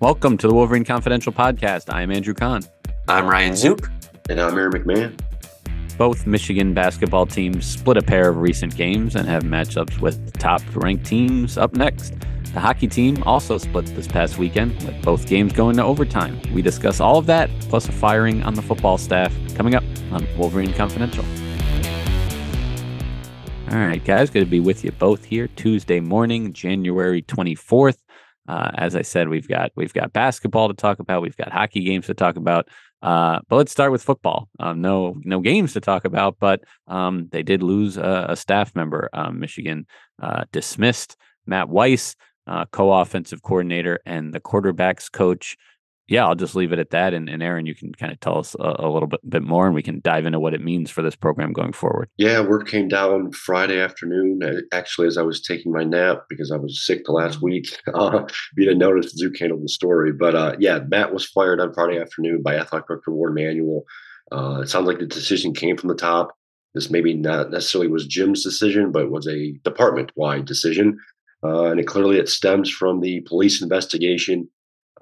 Welcome to the Wolverine Confidential podcast. I am Andrew Kahn. I'm Ryan Zook. And I'm Aaron McMahon. Both Michigan basketball teams split a pair of recent games and have matchups with top ranked teams up next. The hockey team also split this past weekend, with both games going to overtime. We discuss all of that, plus a firing on the football staff, coming up on Wolverine Confidential. All right, guys, good to be with you both here Tuesday morning, January 24th. Uh, as I said, we've got we've got basketball to talk about, we've got hockey games to talk about. Uh, but let's start with football. Um, no no games to talk about, but um, they did lose a, a staff member. Um, Michigan uh, dismissed Matt Weiss, uh, co-offensive coordinator, and the quarterbacks coach yeah, I'll just leave it at that. And, and Aaron, you can kind of tell us a, a, little bit, bit more and we can dive into what it means for this program going forward. Yeah, word came down Friday afternoon, actually, as I was taking my nap because I was sick the last week. Uh, you didn't notice, Zook handled the story. But uh, yeah, Matt was fired on Friday afternoon by Athletic Director Warde Manuel. Uh, it sounds like the decision came from the top. This maybe not necessarily was Jim's decision, but was a department wide decision. Uh, and it clearly it stems from the police investigation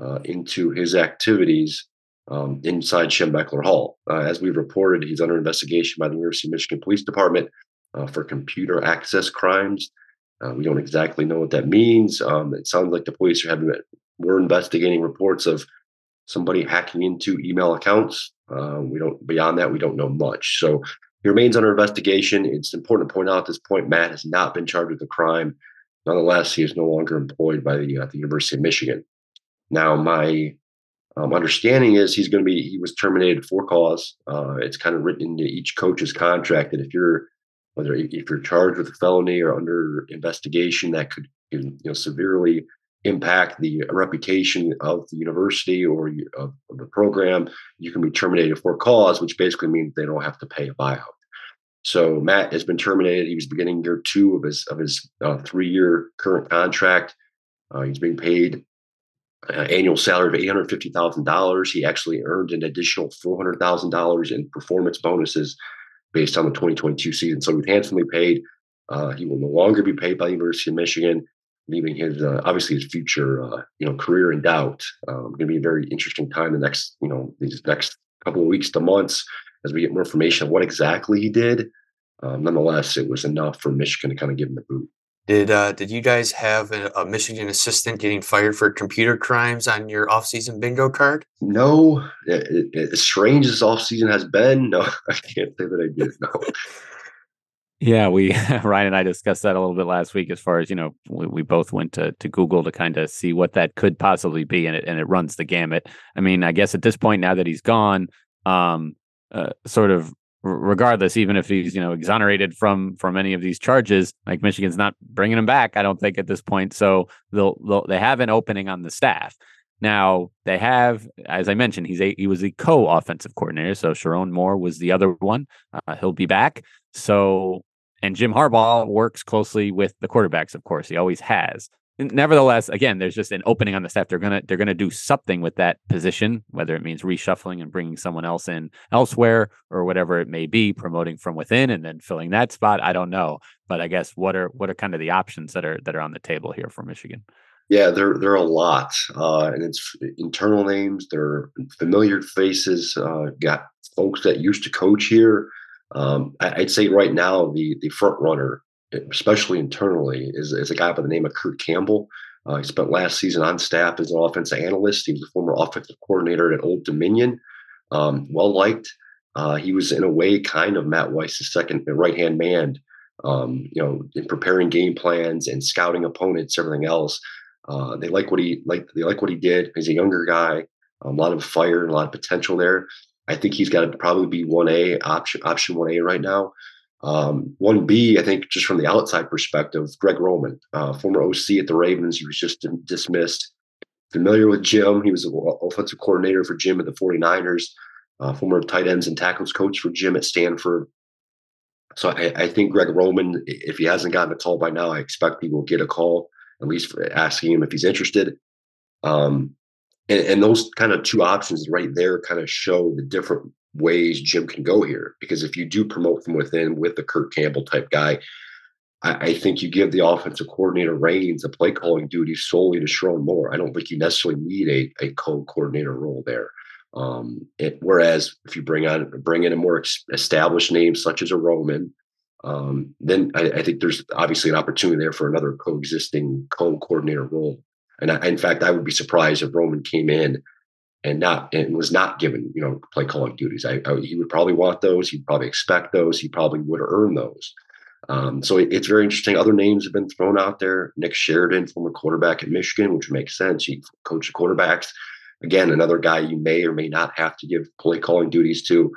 uh, into his activities um, inside Schembechler Hall. Uh, as we've reported, he's under investigation by the University of Michigan Police Department uh, for computer access crimes. Uh, we don't exactly know what that means. Um, it sounds like the police are having we're investigating reports of somebody hacking into email accounts. Uh, we don't beyond that we don't know much. So he remains under investigation. It's important to point out at this point Matt has not been charged with a crime. Nonetheless, he is no longer employed by the, uh, the University of Michigan. Now, my um, understanding is he's going to be he was terminated for cause. Uh, it's kind of written into each coach's contract that if you're whether if you're charged with a felony or under investigation, that could you know severely impact the reputation of the university or of, the program. You can be terminated for cause, which basically means they don't have to pay a buyout. So Matt has been terminated. He was beginning year two of his of his uh, three year current contract. Uh, he's being paid uh, annual salary of $850,000. He actually earned an additional $400,000 in performance bonuses based on the 2022 season. So he was handsomely paid. Uh, he will no longer be paid by the University of Michigan, leaving his uh, obviously his future uh, you know career in doubt. Um, going to be a very interesting time the next you know these next couple of weeks to months as we get more information on what exactly he did. Um, nonetheless, it was enough for Michigan to kind of give him the boot. Did uh, did you guys have a, a, Michigan assistant getting fired for computer crimes on your offseason bingo card? No, it, it, as strange as offseason has been, no, I can't say that I did. No. yeah, we Ryan and I discussed that a little bit last week. As far as you know, we, we both went to to Google to kind of see what that could possibly be, and it and it runs the gamut. I mean, I guess at this point now that he's gone, um, uh, sort of regardless, even if he's you know exonerated from from any of these charges, like Michigan's not bringing him back. I don't think at this point. So they'll, they'll they have an opening on the staff. Now they have, as I mentioned, he's a he was the co-offensive coordinator. So Sherrone Moore was the other one. Uh, he'll be back. So and Jim Harbaugh works closely with the quarterbacks. Of course, he always has nevertheless, again, there's just an opening on the staff. They're gonna they're gonna do something with that position, whether it means reshuffling and bringing someone else in elsewhere or whatever it may be, promoting from within and then filling that spot. I don't know, but I guess what are what are kind of the options that are that are on the table here for Michigan? Yeah, there there are a lot, uh, and it's internal names. They're familiar faces. Uh, got folks that used to coach here. Um, I'd say right now the the front runner especially internally, is, is a guy by the name of Kirk Campbell. Uh, he spent last season on staff as an offensive analyst. He was a former offensive coordinator at Old Dominion. Um, well liked. Uh, he was in a way kind of Matt Weiss's second right hand man. Um, you know, in preparing game plans and scouting opponents, everything else. Uh, they like what he like. They like what he did. He's a younger guy, a lot of fire and a lot of potential there. I think he's got to probably be one A option option one A right now. Um, 1B, I think, just from the outside perspective, Greg Roman, uh, former OC at the Ravens, he was just dismissed. Familiar with Jim, he was an offensive coordinator for Jim at the 49ers, uh, former tight ends and tackles coach for Jim at Stanford. So I, I, think Greg Roman, if he hasn't gotten a call by now, I expect he will get a call, at least asking him if he's interested. Um, and, and those kind of two options right there kind of show the different ways Jim can go here. Because if you do promote from within with the Kirk Campbell type guy, I, I, think you give the offensive coordinator reins the play calling duty solely to Sherrone Moore. I don't think you necessarily need a, a co-coordinator role there. Um, it, whereas if you bring on bring in a more established name such as a Roman, um, then I, I, think there's obviously an opportunity there for another coexisting co-coordinator role. And I, in fact, I would be surprised if Roman came in and not and was not given you know play calling duties. I, I, he would probably want those. He'd probably expect those. He probably would earn those. Um, so it, it's very interesting. Other names have been thrown out there. Nick Sheridan, former quarterback at Michigan, which makes sense. He coached quarterbacks. Again, another guy you may or may not have to give play calling duties to.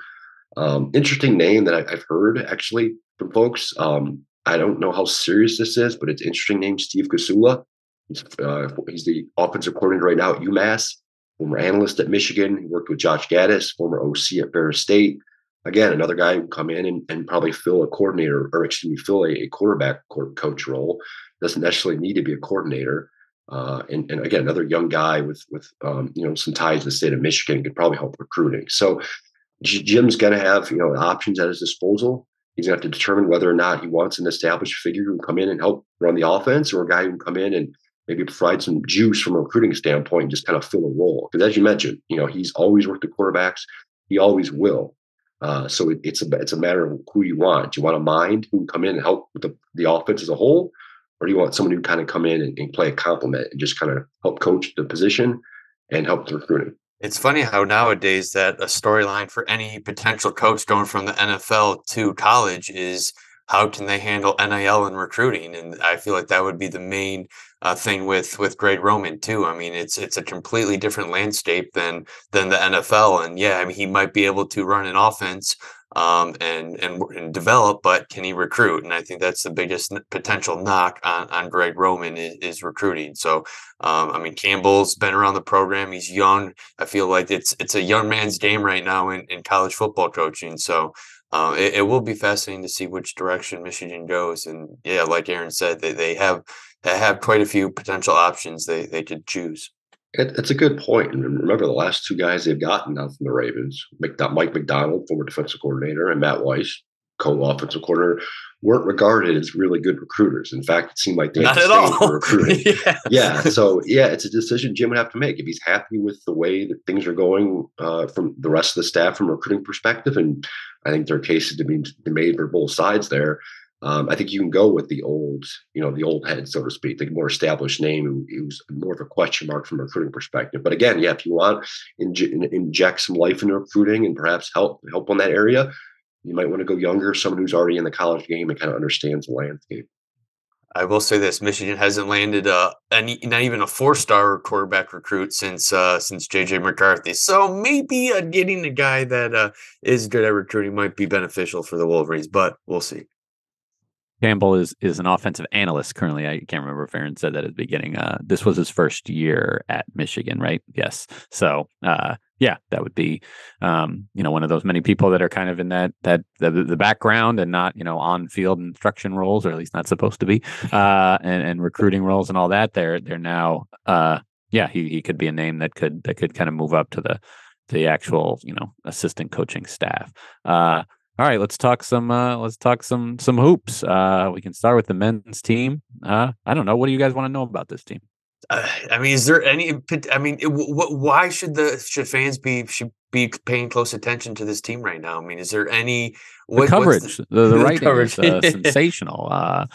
Um, interesting name that I, have heard actually from folks. Um, I don't know how serious this is, but it's interesting name Steve Casula. He's, uh, he's the offensive coordinator right now at UMass, former analyst at Michigan. Worked with Josh Gattis, former OC at Ferris State again, another guy who come in and, and probably fill a coordinator or excuse me, fill a, a quarterback coach role. Doesn't necessarily need to be a coordinator. Uh, and, and, again, another young guy with with um, you know some ties to the state of Michigan could probably help recruiting. So Jim's going to have you know options at his disposal. He's going to have to determine whether or not he wants an established figure who can come in and help run the offense, or a guy who can come in and maybe provide some juice from a recruiting standpoint and just kind of fill a role. Because as you mentioned, you know he's always worked with quarterbacks. He always will. Uh, so it, it's a it's a matter of who you want. Do you want a mind who can come in and help with the, the offense as a whole, or do you want someone who kind of come in and, and play a complement and just kind of help coach the position and help the recruiting? It's funny how nowadays that a storyline for any potential coach going from the NFL to college is how can they handle NIL and recruiting? And I feel like that would be the main uh, thing with with Greg Roman too. I mean, it's it's a completely different landscape than than the NFL. And yeah, I mean, he might be able to run an offense um, and, and and develop, but can he recruit? And I think that's the biggest potential knock on on Greg Roman is, is recruiting. So, um, I mean, Campbell's been around the program. He's young. I feel like it's it's a young man's game right now in, in college football coaching. So. Uh, it, it, will be fascinating to see which direction Michigan goes. And yeah, like Aaron said, they, they have they have quite a few potential options they, they could choose. It, it's a good point. And remember, the last two guys they've gotten out from the Ravens, Mike Macdonald, former defensive coordinator, and Matt Weiss, co-offensive coordinator, weren't regarded as really good recruiters. In fact, it seemed like they not at all recruiting. yes. Yeah, so yeah, it's a decision Jim would have to make if he's happy with the way that things are going uh, from the rest of the staff from a recruiting perspective. And I think there are cases to be made for both sides there. Um, I think you can go with the old, you know, the old head, so to speak, the more established name who, who's more of a question mark from a recruiting perspective. But again, yeah, if you want inj- inject some life into recruiting and perhaps help help on that area, you might want to go younger, someone who's already in the college game and kind of understands the landscape. I will say this: Michigan hasn't landed any, not even a four-star quarterback recruit since uh, since JJ McCarthy. So maybe uh, getting a guy that uh, is good at recruiting might be beneficial for the Wolverines, but we'll see. Campbell is is an offensive analyst currently. I can't remember if Aaron said that at the beginning. Uh, this was his first year at Michigan, right? Yes. So, uh, yeah, that would be, um, you know, one of those many people that are kind of in that that the, the background and not, you know, on field instruction roles, or at least not supposed to be, uh, and, and recruiting roles and all that. They're they're now, uh, yeah, he he could be a name that could that could kind of move up to the the actual, you know, assistant coaching staff. All right, let's talk some. Uh, let's talk some some hoops. Uh, we can start with the men's team. Uh, I don't know. What do you guys want to know about this team? Uh, I mean, is there any? I mean, it, what? Why should the should fans be should be paying close attention to this team right now? I mean, is there any what, the coverage? The, the, the writing coverage. is uh, sensational. Uh,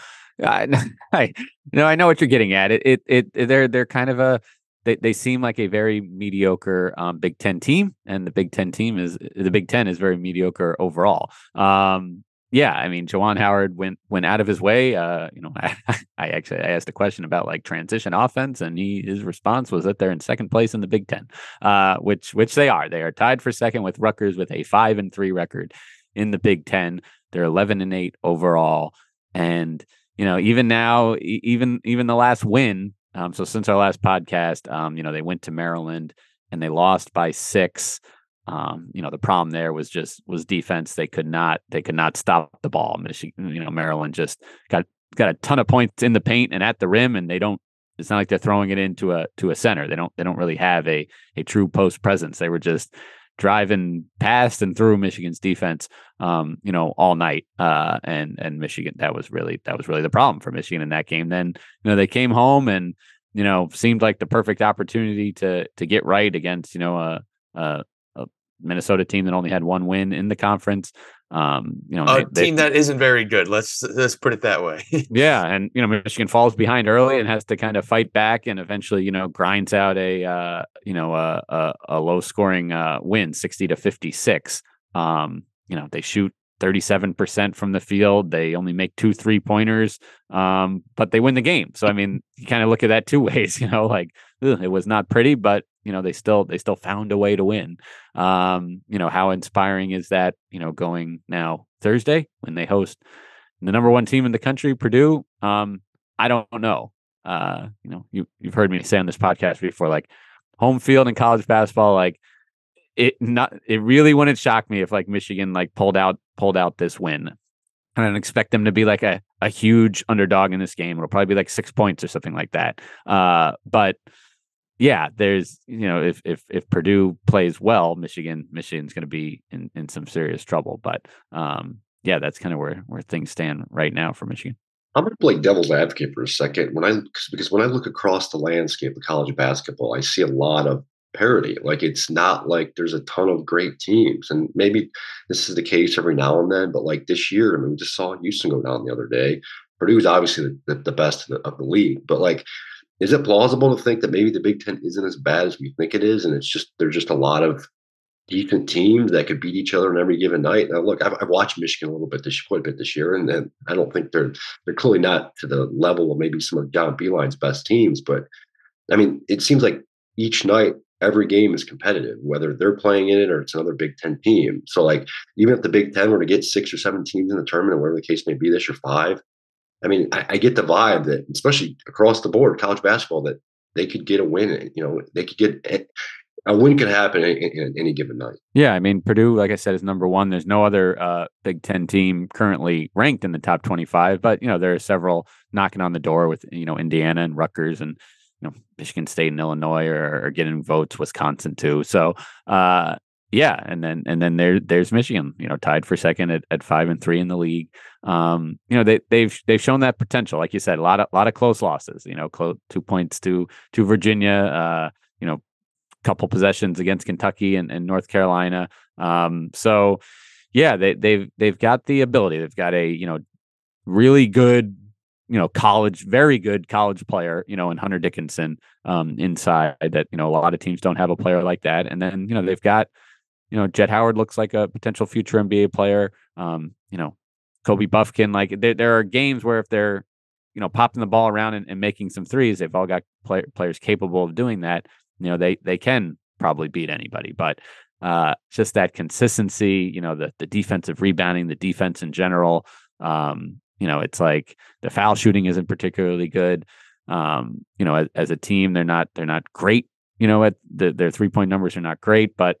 I, I, you know, I know what you're getting at. It, it, it, they're they're kind of a they, they seem like a very mediocre um, Big Ten team, and the Big Ten team is the Big Ten is very mediocre overall. Um, yeah, I mean, Juwan Howard went went out of his way. Uh, you know, I, I, actually I asked a question about like transition offense, and he his response was that they're in second place in the Big Ten, uh, which which they are. They are tied for second with Rutgers with a five and three record in the Big Ten. They're eleven and eight overall, and you know even now, even even the last win um, so since our last podcast, um, you know, they went to Maryland and they lost by six. Um, you know, the problem there was just was defense. They could not they could not stop the ball. Michigan, you know, Maryland just got got a ton of points in the paint and at the rim, and they don't. It's not like they're throwing it into a to a center. They don't they don't really have a a true post presence. They were just driving past and through Michigan's defense, um, you know, all night. Uh, and and Michigan that was really that was really the problem for Michigan in that game. Then you know they came home and you know seemed like the perfect opportunity to to get right against you know a, a, Minnesota team that only had one win in the conference. Um, you know, a they, team they, that isn't very good. Let's let's put it that way. yeah, and you know, Michigan falls behind early and has to kind of fight back, and eventually, you know, grinds out a uh, you know a a, a low scoring uh, win, sixty to fifty six. Um, you know, they shoot 37% from the field. They only make two three pointers, um, but they win the game. So, I mean, you kind of look at that two ways, you know, like ugh, it was not pretty, but you know, they still, they still found a way to win. Um, you know, how inspiring is that, you know, going now Thursday when they host the number one team in the country, Purdue? Um, I don't know. Uh, you know, you, you've heard me say on this podcast before, like home field in college basketball, like it not it really wouldn't shock me if like Michigan like pulled out pulled out this win. I don't expect them to be like a, a huge underdog in this game. It'll probably be like six points or something like that. Uh, but yeah, there's you know if if if Purdue plays well, Michigan Michigan's going to be in in some serious trouble. But um, yeah, that's kind of where where things stand right now for Michigan. I'm going to play devil's advocate for a second. When I because when I look across the landscape of college basketball, I see a lot of parity. Like it's not like there's a ton of great teams, and maybe this is the case every now and then. But like this year, I mean, we just saw Houston go down the other day. Purdue obviously the, the, best of the, of the league, but like, is it plausible to think that maybe the Big Ten isn't as bad as we think it is, and it's just there's just a lot of decent teams that could beat each other on every given night. Now, look, I've, I've, watched Michigan a little bit this quite a bit this year, and I don't think they're they're clearly not to the level of maybe some of John Beilein's best teams. But I mean, it seems like each night every game is competitive, whether they're playing in it or it's another Big Ten team. So, like, even if the Big Ten were to get six or seven teams in the tournament, or whatever the case may be, this year five, I mean, I, I, get the vibe that, especially across the board, college basketball, that they could get a win. You know, they could get a win could happen in, in, any given night. Yeah, I mean, Purdue, like I said, is number one. There's no other uh, Big Ten team currently ranked in the top 25, but you know there are several knocking on the door with you know Indiana and Rutgers and you know Michigan State and Illinois are, are getting votes, Wisconsin too. So uh, yeah, and then and then there there's Michigan, you know, tied for second at, at five and three in the league. Um, you know, they they've they've shown that potential, like you said, a lot of lot of close losses. You know, close two points to to Virginia. Uh, you know, couple possessions against Kentucky and, and North Carolina. Um, so yeah, they they've they've got the ability. They've got a you know really good you know, college, very good college player, you know, in Hunter Dickinson um, inside that, you know, a lot of teams don't have a player like that. And then, you know, they've got, you know, Jett Howard looks like a potential future NBA player. Um, you know, Kobe Bufkin, like there, there are games where if they're, you know, popping the ball around and, and making some threes, they've all got play, players capable of doing that. You know, they they can probably beat anybody, but uh, just that consistency, you know, the the defensive rebounding, the defense in general, um, you know, it's like the foul shooting isn't particularly good. Um, you know, as, as, a team, they're not they're not great. You know, at the, their three point numbers are not great, but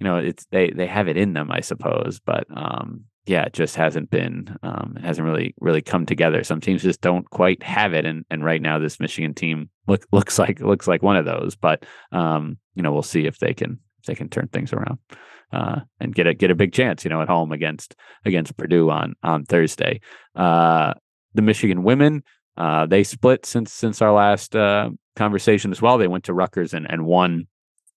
you know, it's they they have it in them, I suppose. But um, yeah, it just hasn't been um, it hasn't really really come together. Some teams just don't quite have it, and and right now this Michigan team look looks like looks like one of those. But um, you know, we'll see if they can if they can turn things around uh, and get a get a big chance, you know, at home against against Purdue on on Thursday. Uh, the Michigan women uh, they split since since our last uh, conversation as well. They went to Rutgers and and won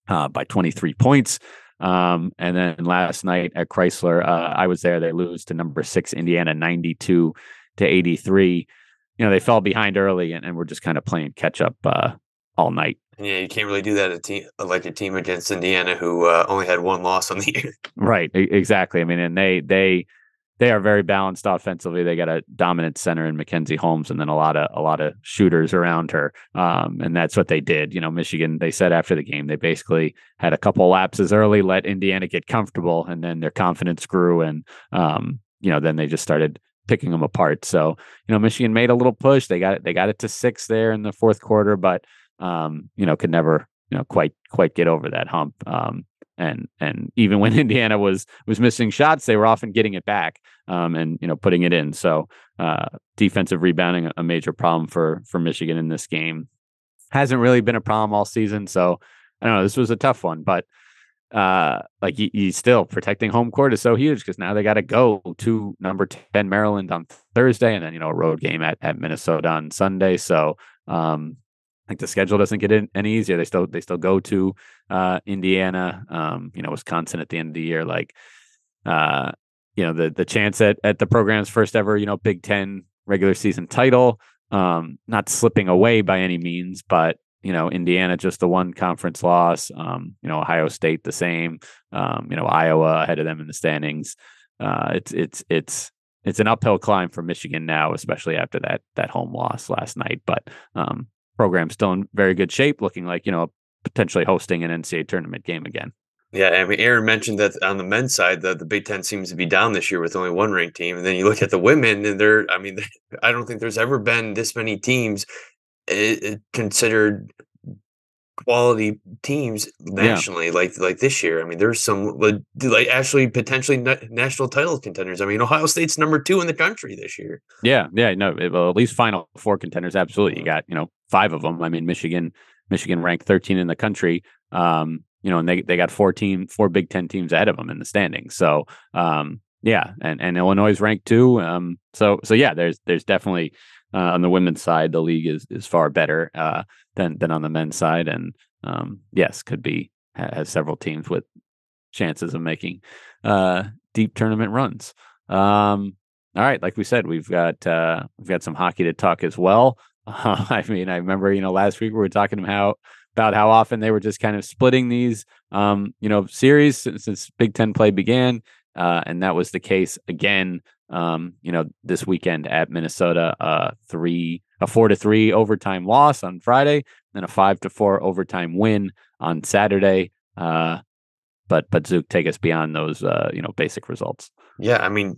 uh, by 23 points. Um, and then last night at Chrysler, uh, I was there. They lose to number six Indiana, 92 to 83. You know, they fell behind early and, and we're just kind of playing catch up uh, all night. Yeah, you can't really do that a team like a team against Indiana who uh, only had one loss on the year. Right, exactly. I mean, and they they they are very balanced offensively. They got a dominant center in Mackenzie Holmes, and then a lot of a lot of shooters around her. Um, and that's what they did. You know, Michigan. They said after the game, they basically had a couple lapses early, let Indiana get comfortable, and then their confidence grew, and um, you know, then they just started picking them apart. So you know, Michigan made a little push. They got it. They got it to six there in the fourth quarter, but um, you know, could never, you know, quite quite get over that hump. Um, and and even when Indiana was was missing shots, they were often getting it back um, and you know putting it in. So uh, defensive rebounding a major problem for for Michigan in this game hasn't really been a problem all season. So I don't know. This was a tough one, but uh, like you, still protecting home court is so huge because now they got to go to number 10 Maryland on Thursday and then, you know, a road game at, at Minnesota on Sunday. So, um, like the schedule doesn't get in any easier. They still, they still go to, uh, Indiana, um, you know, Wisconsin at the end of the year. Like, uh, you know, the, the chance at, at the program's first ever, you know, Big 10 regular season title, um, not slipping away by any means, but you know, Indiana just the one conference loss. Um, you know, Ohio State the same. Um, you know, Iowa ahead of them in the standings. Uh, it's it's it's it's an uphill climb for Michigan now, especially after that that home loss last night. But um, program still in very good shape, looking like you know potentially hosting an NCAA tournament game again. Yeah, I mean, Aaron mentioned that on the men's side, the, the Big Ten seems to be down this year with only one ranked team. And then you look at the women, and they're, I mean, I don't think there's ever been this many teams eh, eh, considered quality teams nationally yeah. like like this year. I mean there's some like actually potentially national title contenders. I mean ohio state's number two in the country this year. Yeah yeah no well at least final four contenders absolutely. You got you know five of them i mean michigan michigan ranked 13 in the country um you know and they, they got four team four big ten teams ahead of them in the standings. So um yeah and and illinois is ranked two um so so yeah there's there's definitely uh, on the women's side, the league is is far better. Uh, than than on the men's side, and um, yes, could be has several teams with chances of making uh, deep tournament runs. Um, all right, like we said, we've got uh, we've got some hockey to talk as well. Uh, I mean, I remember you know last week we were talking how about how often they were just kind of splitting these um, you know series since, since Big Ten play began, uh, and that was the case again um, you know, this weekend at Minnesota, uh, three a four to three overtime loss on Friday, then a five to four overtime win on Saturday. Uh, but but Zook, take us beyond those uh, you know basic results. Yeah, I mean,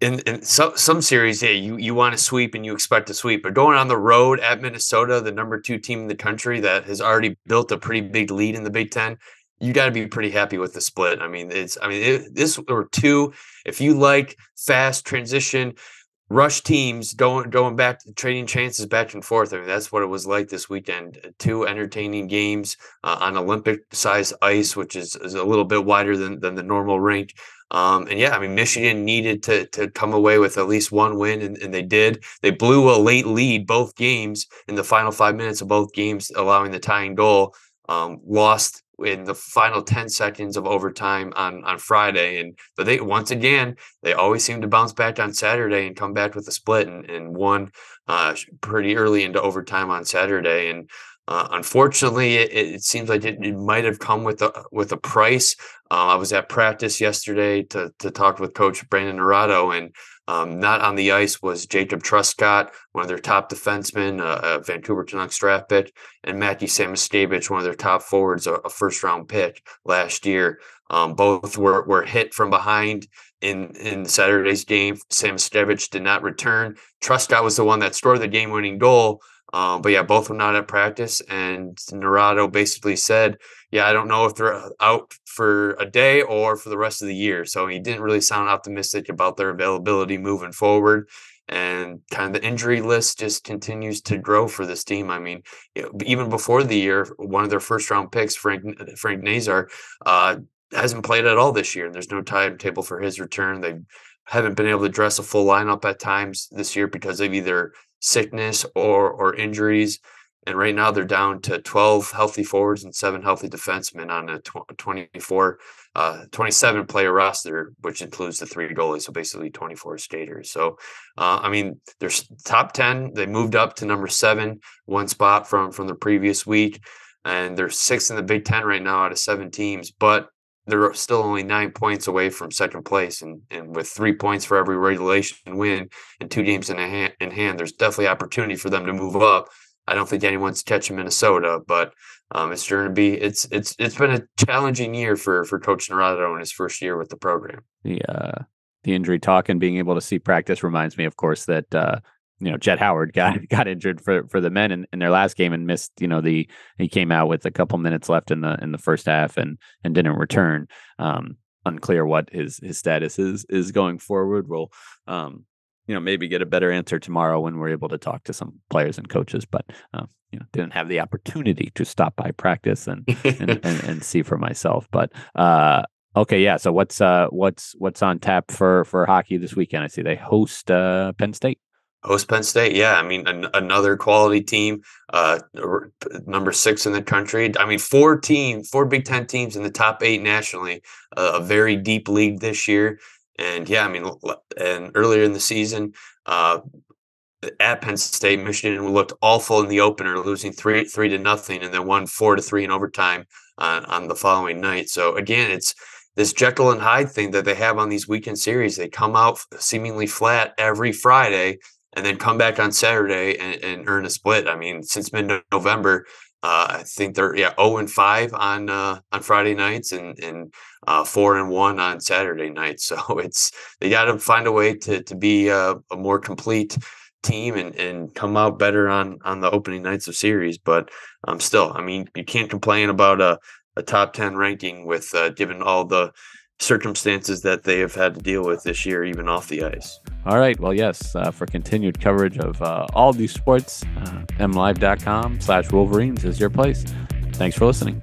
in, in some some series, yeah, you you want to sweep and you expect to sweep, but going on the road at Minnesota, the number two team in the country that has already built a pretty big lead in the Big Ten, you got to be pretty happy with the split. I mean, it's I mean it, this or two. If you like fast transition, rush teams going going back trading chances back and forth. I mean, that's what it was like this weekend. Two entertaining games uh, on Olympic size ice, which is, is a little bit wider than than the normal rink. Um, and yeah, I mean, Michigan needed to to come away with at least one win, and, and they did. They blew a late lead both games in the final five minutes of both games, allowing the tying goal. Um, lost in the final 10 seconds of overtime on on Friday. And but they once again they always seem to bounce back on Saturday and come back with a split and, and won uh, pretty early into overtime on Saturday. And uh, unfortunately, it, it, seems like it, it, might have come with a with a price. Uh, I was at practice yesterday to to talk with Coach Brandon Naurato, and um, not on the ice was Jacob Truscott, one of their top defensemen, uh, a Vancouver Canucks draft pick, and Matthew Samoskevich, one of their top forwards, a, a first round pick last year. Um, both were, were hit from behind in, in Saturday's game. Samoskevich did not return. Truscott was the one that scored the game winning goal. Um, but yeah, both were not at practice. And Naurato basically said, yeah, I don't know if they're out for a day or for the rest of the year. So he didn't really sound optimistic about their availability moving forward. And kind of the injury list just continues to grow for this team. I mean, even before the year, one of their first round picks, Frank Frank Nazar, uh, hasn't played at all this year. And there's no timetable for his return. They haven't been able to dress a full lineup at times this year because of either sickness or or injuries. And right now they're down to 12 healthy forwards and seven healthy defensemen on a 24, uh, 27 player roster, which includes the three goalies. So basically 24 skaters. So, uh, I mean, they're top 10. They moved up to number seven, one spot from, from the previous week. And they're six in the Big Ten right now out of seven teams. But they're still only nine points away from second place, and and with three points for every regulation win and two games in hand, in hand, there's definitely opportunity for them to move up. I don't think anyone's catching Minnesota, but um, it's going to be it's it's it's been a challenging year for for Coach Naurato in his first year with the program. The uh, the injury talk and being able to see practice reminds me, of course, that uh, you know Jett Howard got got injured for for the men in, in their last game and missed you know the he came out with a couple minutes left in the in the first half and and didn't return um unclear what his his status is is going forward we'll um you know, maybe get a better answer tomorrow when we're able to talk to some players and coaches. But uh, you know, didn't have the opportunity to stop by practice and and, and, and, see for myself. But uh, okay, yeah. So what's uh what's what's on tap for for hockey this weekend? I see they host uh, Penn State. Host Penn State, yeah. I mean, an, another quality team, uh, number six in the country. I mean, four teams, four Big Ten teams in the top eight nationally. Uh, a very deep league this year, and yeah, I mean, and earlier in the season, uh, at Penn State, Michigan looked awful in the opener, losing three three to nothing, and then won four to three in overtime on, on the following night. So again, it's this Jekyll and Hyde thing that they have on these weekend series. They come out seemingly flat every Friday and then come back on Saturday and, and earn a split. I mean, since mid November, uh, I think they're yeah zero oh and five on uh, on Friday nights and and uh, four and one on Saturday nights. So it's they got to find a way to to be a, a, more complete team and and come out better on on the opening nights of series. But um, still, I mean, you can't complain about a a top ten ranking with uh, given all the circumstances that they have had to deal with this year, even off the ice. All right. Well, yes, uh, for continued coverage of uh, all these sports, uh, mlive.com slash Wolverines is your place. Thanks for listening.